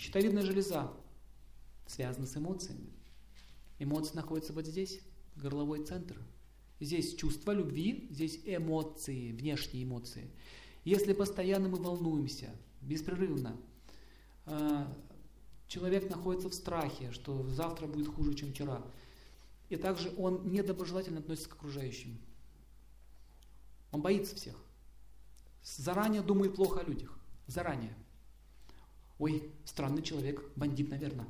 Щитовидная железа связана с эмоциями. Эмоции находятся вот здесь, горловой центр. Здесь чувство любви, здесь эмоции, внешние эмоции. Если постоянно мы волнуемся, беспрерывно, а, человек находится в страхе, что завтра будет хуже, чем вчера, и также он недоброжелательно относится к окружающим. Он боится всех. Заранее думает плохо о людях. Заранее. Ой, странный человек, бандит, наверное.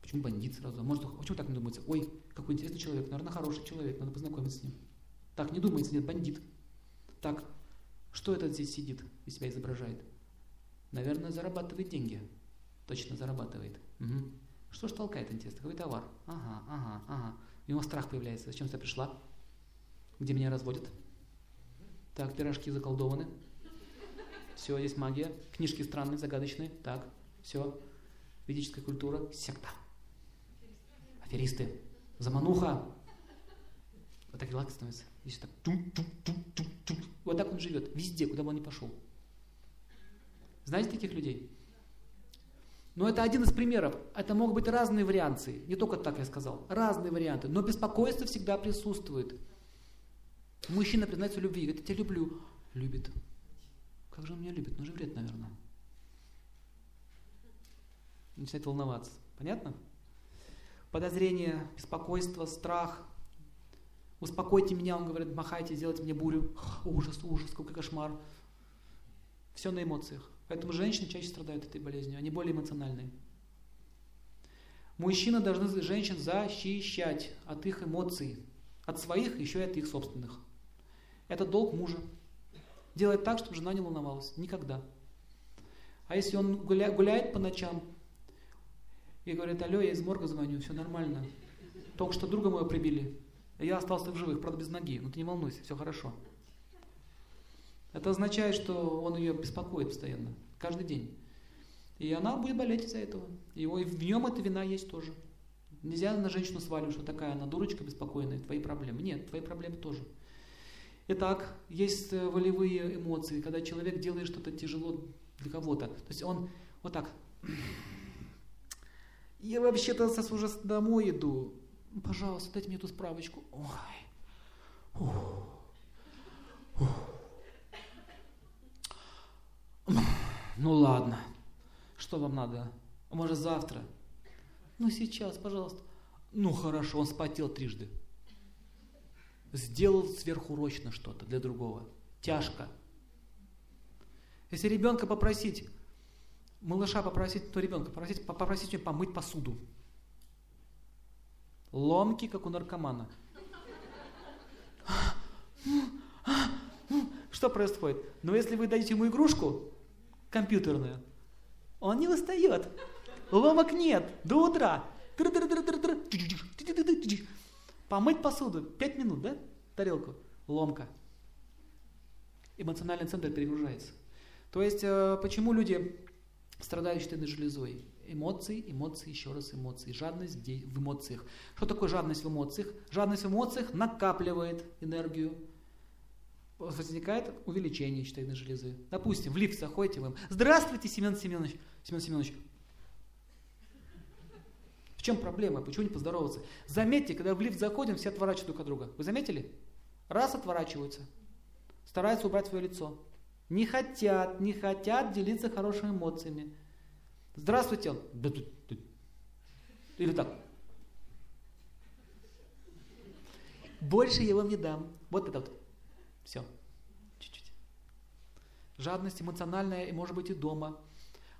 Почему бандит сразу? Может, почему так не думается? Ой, какой интересный человек, наверное, хороший человек, надо познакомиться с ним. Так не думается, нет, бандит. Так, что этот здесь сидит и себя изображает? Наверное, зарабатывает деньги. Точно зарабатывает. Угу. Что ж толкает, интересно? Какой товар? Ага, ага, ага. У него страх появляется. Зачем я пришла? Где меня разводят? Так, пирожки заколдованы. Все, здесь магия. Книжки странные, загадочные. Так, все. Ведическая культура. Секта аферисты, замануха. Вот так релакс становится. И так, тум, тум, тум, тум. Вот так он живет, везде, куда бы он ни пошел. Знаете таких людей? Но это один из примеров. Это могут быть разные варианты. Не только так я сказал. Разные варианты. Но беспокойство всегда присутствует. Мужчина признается в любви. Говорит, я тебя люблю. Любит. Как же он меня любит? Ну же вред, наверное. Начинает волноваться. Понятно? подозрение, беспокойство, страх. Успокойте меня, он говорит, махайте, сделайте мне бурю. Ужас, ужас, какой кошмар. Все на эмоциях. Поэтому женщины чаще страдают этой болезнью, они более эмоциональные. Мужчины должны женщин защищать от их эмоций, от своих, еще и от их собственных. Это долг мужа. Делать так, чтобы жена не волновалась. Никогда. А если он гуля, гуляет по ночам, и говорит, алло, я из морга звоню, все нормально. Только что друга моего прибили. Я остался в живых, правда без ноги. Но ты не волнуйся, все хорошо. Это означает, что он ее беспокоит постоянно, каждый день. И она будет болеть из-за этого. И в нем эта вина есть тоже. Нельзя на женщину сваливать, что такая она дурочка беспокойная, твои проблемы. Нет, твои проблемы тоже. Итак, есть э, волевые эмоции, когда человек делает что-то тяжело для кого-то. То есть он вот так я вообще-то сейчас уже домой иду. Пожалуйста, дайте мне эту справочку. Ой. Ну ладно. Что вам надо? Может завтра? Ну сейчас, пожалуйста. Ну хорошо, он спотел трижды. Сделал сверхурочно что-то для другого. Тяжко. Если ребенка попросить, малыша попросить, то ребенка попросить, попросить ее помыть посуду. Ломки, как у наркомана. Что происходит? Но если вы дадите ему игрушку компьютерную, он не устает. Ломок нет. До утра. Помыть посуду. Пять минут, да? Тарелку. Ломка. Эмоциональный центр перегружается. То есть, э, почему люди страдают щитовидной железой. Эмоции, эмоции, еще раз эмоции. Жадность в эмоциях. Что такое жадность в эмоциях? Жадность в эмоциях накапливает энергию. Возникает увеличение щитовидной железы. Допустим, в лифт заходите вы. Здравствуйте, Семен Семенович. Семен Семенович. Чем проблема? Почему не поздороваться? Заметьте, когда в лифт заходим, все отворачиваются друг от друга. Вы заметили? Раз отворачиваются. Стараются убрать свое лицо. Не хотят, не хотят делиться хорошими эмоциями. Здравствуйте. Или так. Больше я вам не дам. Вот это вот. Все. Чуть-чуть. Жадность эмоциональная, и может быть и дома.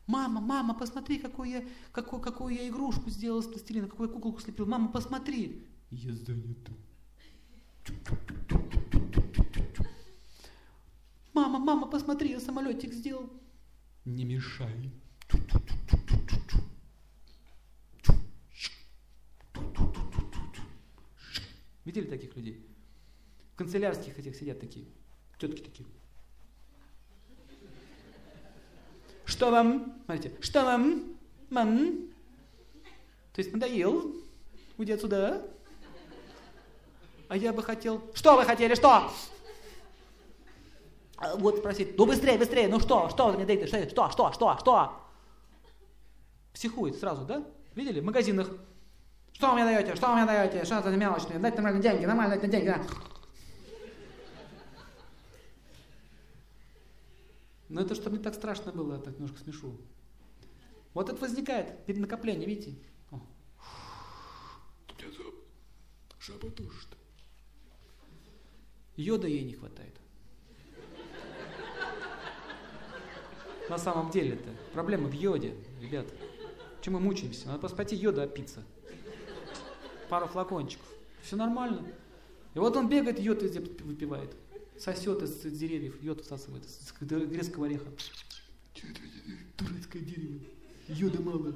Мама, мама, посмотри, какую я, какую, какую я игрушку сделал с пластилина, какую я куколку слепил. Мама, посмотри. Я занята. Мама, мама, посмотри, я самолетик сделал. Не мешай. Видели таких людей? В канцелярских этих сидят такие, тетки такие. Что вам? Смотрите, что вам? Мам? То есть надоел? Уйди отсюда. А я бы хотел... Что вы хотели? Что? А, вот спросить, ну быстрее, быстрее, ну что, что вы мне даете, что, что, что, что, что? Психует сразу, да? Видели? В магазинах. Что вы мне даете? Что вы мне даете? Что это за мелочные? Дайте нормальные деньги, нормально дайте деньги. Да. Но это чтобы не так страшно было, я так немножко смешу. Вот это возникает перед накоплением, видите? О. Жаба душит. Йода ей не хватает. На самом деле-то проблема в йоде, ребят. Чем мы мучаемся? Надо просто пойти йода опиться. Пару флакончиков. Все нормально. И вот он бегает, йод везде выпивает. Сосет из деревьев, йод всасывает, из грецкого ореха. Турецкое дерево. Йода мало.